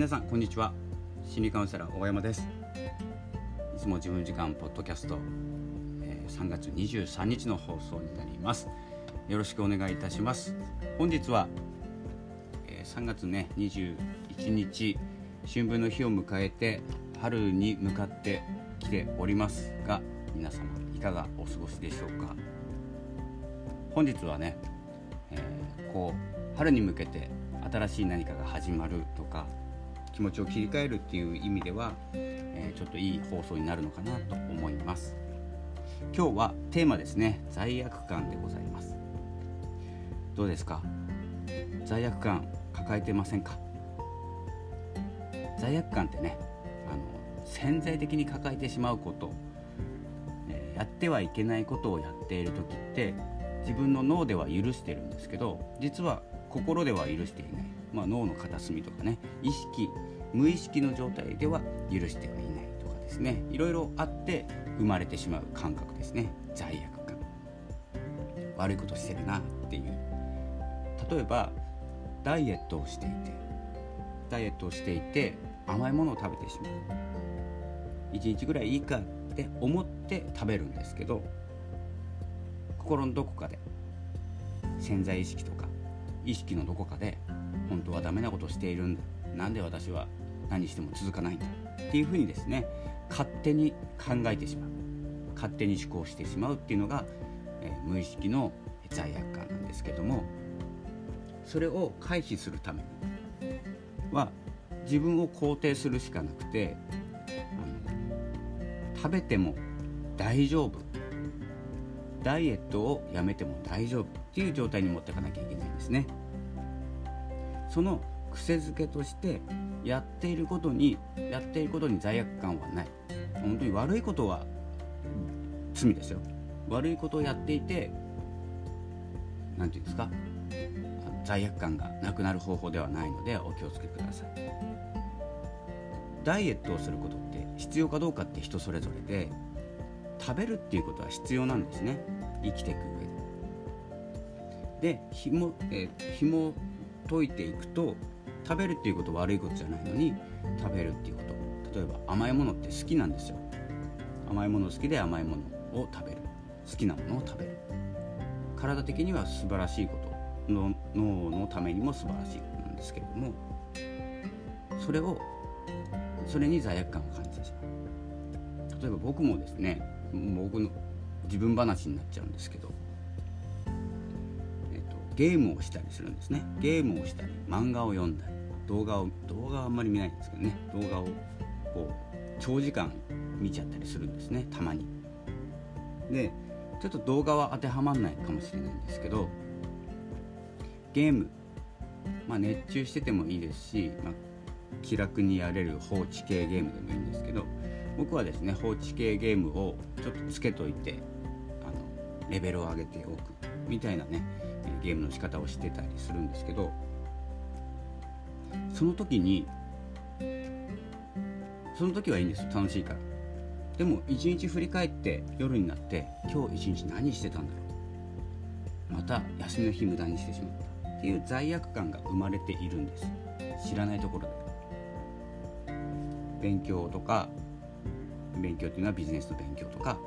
皆さんこんにちは。心理カウンセラー大山です。いつも自分時間ポッドキャスト、えー、3月23日の放送になります。よろしくお願いいたします。本日は、えー、3月ね21日春分の日を迎えて春に向かってきておりますが皆様いかがお過ごしでしょうか？本日はね、えー、こう春に向けて新しい何かが始まるとか気持ちを切り替えるっていう意味では、えー、ちょっといい放送になるのかなと思います。今日はテーマですね。罪悪感でございます。どうですか？罪悪感抱えてませんか？罪悪感ってねあの潜在的に抱えてしまうこと、えー、やってはいけないことをやっている時って自分の脳では許してるんですけど実は心では許していない、まあ、脳の片隅とかね意識無意識の状態では許してはいないとかですね。いろいろあって生まれてしまう感覚ですね。罪悪感。悪いことしてるなっていう。例えばダイエットをしていてダイエットをしていて甘いものを食べてしまう。1日ぐらいいいかって思って食べるんですけど心のどこかで潜在意識とか意識のどこかで本当はダメなことをしているんだ。なんで私は何しても続かないんだっていうふうにですね勝手に考えてしまう。勝手に思考してしまうっていうのが、えー、無意識の罪悪感なんですけどもそれを回避するためには自分を肯定するしかなくて食べても大丈夫。ダイエットをやめても大丈夫っていう状態に持っていかなきゃいけないんですね。その癖づけとしてやっていることにやっていることに罪悪感はない。本当に悪いことは罪ですよ。悪いことをやっていて何て言うんですか罪悪感がなくなる方法ではないのでお気をつけください。ダイエットをすることって必要かどうかって人それぞれで食べるっていうことは必要なんですね。生きていく上で。で紐、えー、紐解いていくと食べるっていうこと悪いことじゃないのに食べるっていうこと。例えば甘いものって好きなんですよ。甘いもの好きで甘いものを食べる。好きなものを食べる。体的には素晴らしいこと。の脳のためにも素晴らしいことなんですけれどもそれをそれに罪悪感を感じてしまう。例えば僕もですね僕の自分話になっちゃうんですけどゲームをしたりするんですね。ゲームをしたり漫画を読んだり動画を動画はあんまり見ないんですけどね。動画をこう長時間見ちゃったりするんですね。たまに。でちょっと動画は当てはまんないかもしれないんですけどゲーム、まあ、熱中しててもいいですし、まあ、気楽にやれる放置系ゲームでもいいんですけど僕はですね放置系ゲームをちょっとつけといてあのレベルを上げておくみたいなねゲームの仕方をしてたりするんですけどその時にその時はいいんですよ。楽しいから。でも一日振り返って夜になって今日一日何してたんだろう。また休みの日無駄にしてしまったっていう罪悪感が生まれているんです。知らないところで。勉強とか勉強っていうのはビジネスの勉強とか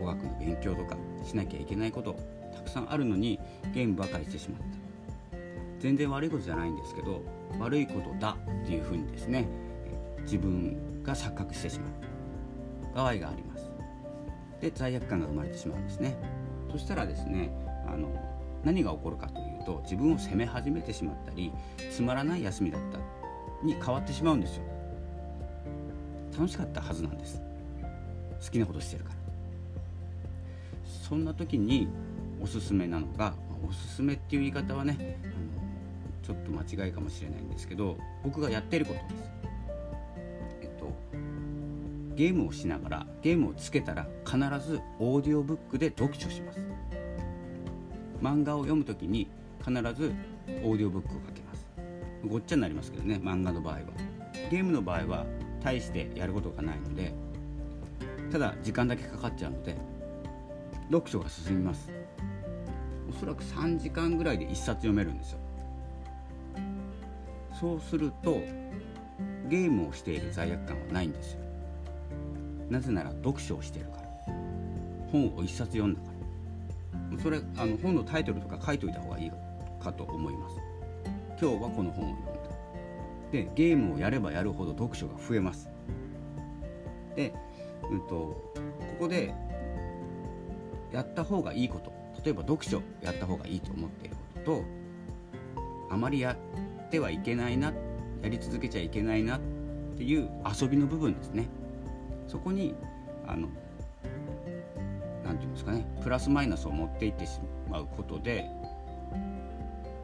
語学の勉強とかしなきゃいけないこと。たくさんあるのにゲームばかりしてしまった。全然悪いことじゃないんですけど悪いことだっていうふうにですね自分が錯覚してしまう。場合があります。で罪悪感が生まれてしまうんですね。そしたらですねあの何が起こるかというと自分を責め始めてしまったりつまらない休みだったに変わってしまうんですよ。楽しかったはずなんです。好きなことしてるから。そんな時におすすめなのがおすすめっていう言い方はねあのちょっと間違いかもしれないんですけど僕がやってることです。えっとゲームをしながらゲームをつけたら必ずオーディオブックで読書します。漫画を読む時に必ずオーディオブックをかけます。ごっちゃになりますけどね漫画の場合は。ゲームの場合は大してやることがないのでただ時間だけかかっちゃうので読書が進みますそらく3時間ぐらいで1冊読めるんですよ。そうするとゲームをしている罪悪感はないんですよ。なぜなら読書をしているから。本を一冊読んだから。それあの本のタイトルとか書いといた方がいいかと思います。今日はこの本を読んだ。でゲームをやればやるほど読書が増えます。で、うんと、ここでやった方がいいこと。例えば読書やった方がいいと思っていることとあまりやってはいけないなやり続けちゃいけないなっていう遊びの部分ですね。そこにあの何て言うんですかねプラスマイナスを持っていってしまうことで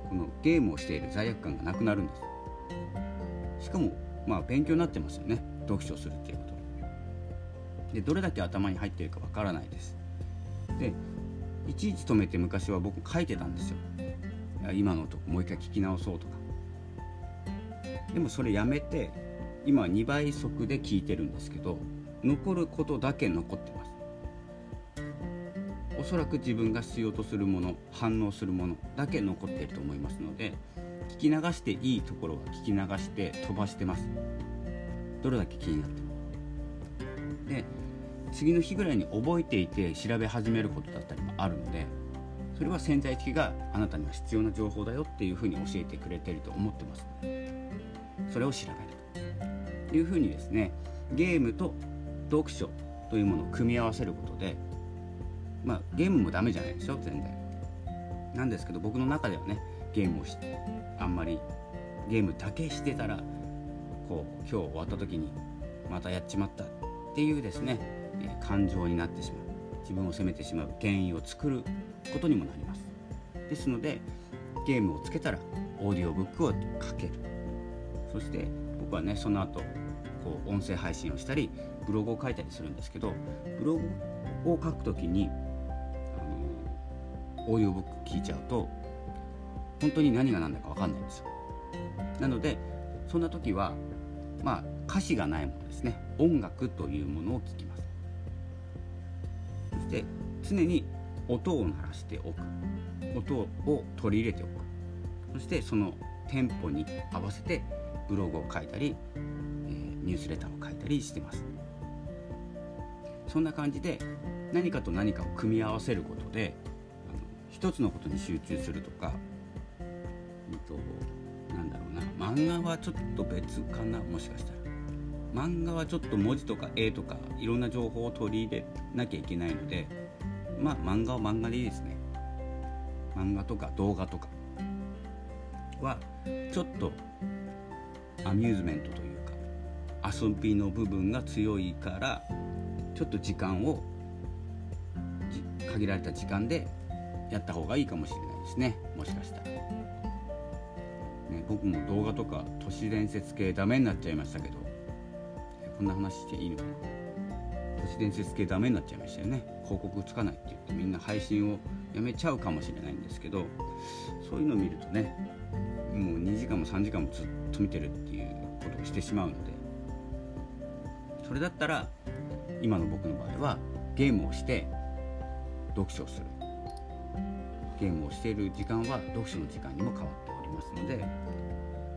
このゲームをしている罪悪感がなくなるんです。しかもまあ勉強になってますよね。読書するっていうこと。でどれだけ頭に入ってるかわからないです。でいちいち止めて昔は僕書いてたんですよ。今のとこもう一回聞き直そうとか。でもそれやめて今は2倍速で聞いてるんですけど残ることだけ残ってます。おそらく自分が必要とするもの反応するものだけ残っていると思いますので聞き流していいところは聞き流して飛ばしてます。どれだけ気になっても。で次の日ぐらいに覚えていて調べ始めることだったりもあるのでそれは潜在意識があなたには必要な情報だよっていうふうに教えてくれてると思ってます。それを調べるというふうにですねゲームと読書というものを組み合わせることでまあゲームもダメじゃないですよ全然。なんですけど僕の中ではねゲームをしあんまりゲームだけしてたらこう今日終わった時にまたやっちまったっていうですね、感情になってしまう。自分を責めてしまう原因を作ることにもなります。ですのでゲームをつけたらオーディオブックをかける。そして僕はねその後こう音声配信をしたりブログを書いたりするんですけどブログを書くときにあのオーディオブック聞いちゃうと本当に何が何だか分かんないんですよ。なのでそんな時はまあ歌詞がないものですね。音楽というものを聞きます。して常に音を鳴らしておく。音を取り入れておく。そしてそのテンポに合わせてブログを書いたり、えー、ニュースレターを書いたりしてます。そんな感じで何かと何かを組み合わせることであの一つのことに集中するとか、えっと、なんだろうな。漫画はちょっと別かなもしかしたら。漫画はちょっと文字とか絵とかいろんな情報を取り入れなきゃいけないのでまあ漫画は漫画でいいですね。漫画とか動画とか。はちょっとアミューズメントというか遊びの部分が強いからちょっと時間を限られた時間でやった方がいいかもしれないですね。もしかしたら、ね、僕も動画とか都市伝説系ダメになっちゃいましたけどこんな話していいのかな。都市伝説系ダメになっちゃいましたよね。広告つかないって言ってみんな配信をやめちゃうかもしれないんですけどそういうのを見るとねもう2時間も3時間もずっと見てるっていうことをしてしまうのでそれだったら今の僕の場合はゲームをして読書をする。ゲームをしている時間は読書の時間にも変わっておりますので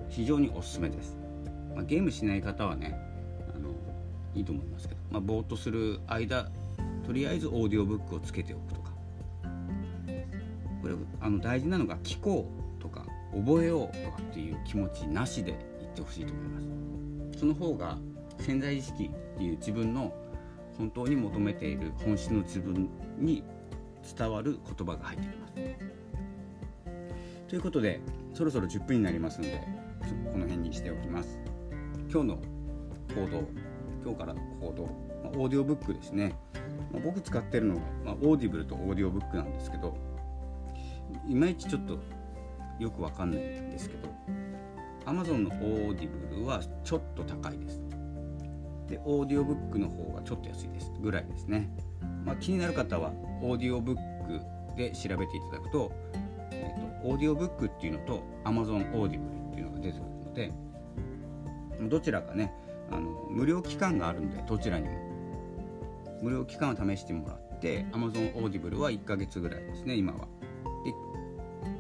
非常におすすめです、まあ、ゲームしない方はねいいと思いますけど、まあ、ぼーっとする間とりあえずオーディオブックをつけておくとか。これあの大事なのが聞こうとか覚えようとかっていう気持ちなしで言ってほしいと思います。その方が潜在意識っていう自分の本当に求めている本質の自分に伝わる言葉が入ってきます。ということでそろそろ10分になりますのでこの辺にしておきます。今日の行動今日からの行動、まあ、オーディオブックですね、まあ、僕使ってるのが、まあ、オーディブルとオーディオブックなんですけどいまいちちょっとよくわかんないんですけど Amazon のオーディブルはちょっと高いです。でオーディオブックの方がちょっと安いですぐらいですね、まあ、気になる方はオーディオブックで調べていただくと,、えーと、オーディオブックっていうのと Amazon オーディブルっていうのが出てくるのでどちらかねあの無料期間があるのでどちらにも。無料期間を試してもらって Amazon Audible は1ヶ月ぐらいですね今は。で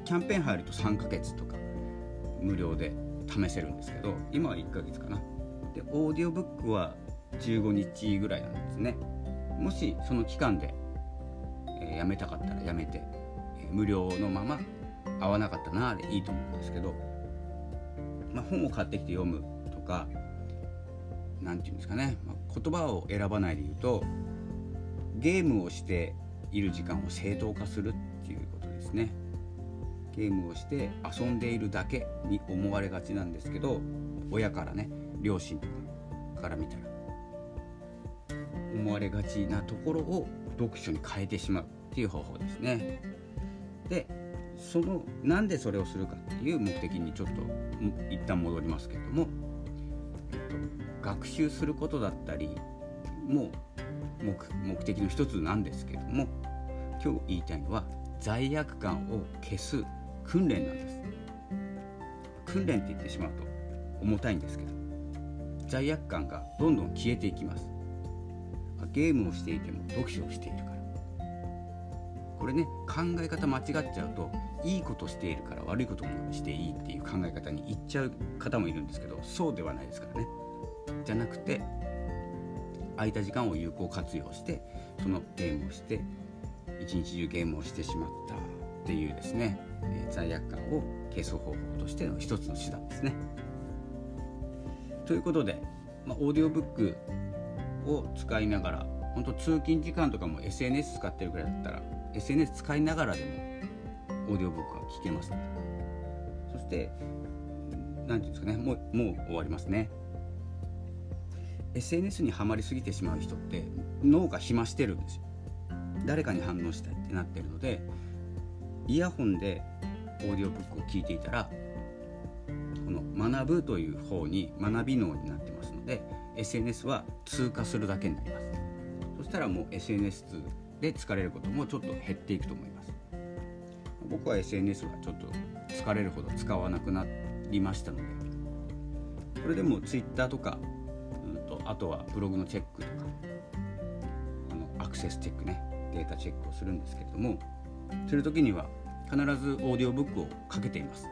キャンペーン入ると3ヶ月とか無料で試せるんですけど今は1ヶ月かな。でオーディオブックは15日ぐらいなんですね。もしその期間で、えー、やめたかったらやめて、えー、無料のまま合わなかったなでいいと思うんですけど、まあ、本を買ってきて読むとか何て言うんですかね、ま、言葉を選ばないで言うとゲームをしている時間を正当化するっていうことですね。ゲームをして遊んでいるだけに思われがちなんですけど親からね両親とかから見たら思われがちなところを読書に変えてしまうっていう方法ですね。でそのなんでそれをするかっていう目的にちょっと一旦戻りますけれども、学習することだったりも目目的の一つなんですけれども今日言いたいのは罪悪感を消す訓練なんです。訓練って言ってしまうと重たいんですけど罪悪感がどんどん消えていきます。ゲームをしていても読書をしているから。これね考え方間違っちゃうといいことしているから悪いこともしていいっていう考え方にいっちゃう方もいるんですけどそうではないですからね。じゃなくて空いた時間を有効活用してそのゲームをして一日中ゲームをしてしまったっていうですね、え、罪悪感を消す方法としての一つの手段ですね。ということで、まあ、オーディオブックを使いながら本当通勤時間とかも SNS 使ってるくらいだったら SNS 使いながらでもオーディオブックは聞けますのでそして何て言うんですかねもうもう終わりますね SNS にはまりすぎてしまう人って脳が暇してるんですよ。誰かに反応したいってなってるのでイヤホンでオーディオブックを聞いていたらこの学ぶという方に学び脳になってますので SNS は通過するだけになります。そしたらもう SNS で疲れることもちょっと減っていくと思います。僕は SNS はちょっと疲れるほど使わなくなりましたのでそれでも Twitter とかあとはブログのチェックとかあのアクセスチェックねデータチェックをするんですけれどもする時には必ずオーディオブックをかけています。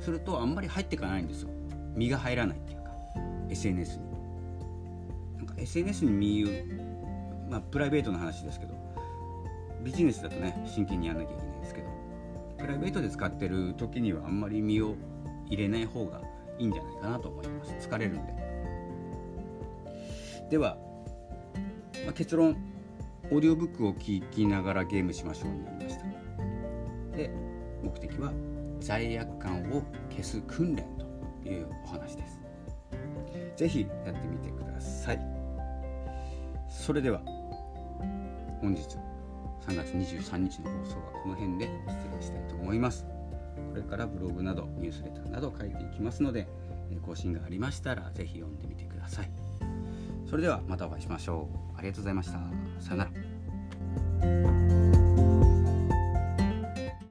するとあんまり入っていかないんですよ。身が入らないっていうか SNS に。なんか SNS に身をまあプライベートの話ですけどビジネスだとね真剣にやんなきゃいけないですけどプライベートで使ってる時にはあんまり身を入れない方がいいんじゃないかなと思います。疲れるんで。では、まあ、結論オーディオブックを聞きながらゲームしましょうになりました。で目的は罪悪感を消す訓練というお話です。是非やってみてください。それでは本日3月23日の放送はこの辺で失礼したいと思います。これからブログなどニュースレターなど書いていきますので更新がありましたら是非読んでみてください。それではまたお会いしましょう。ありがとうございました。さよなら。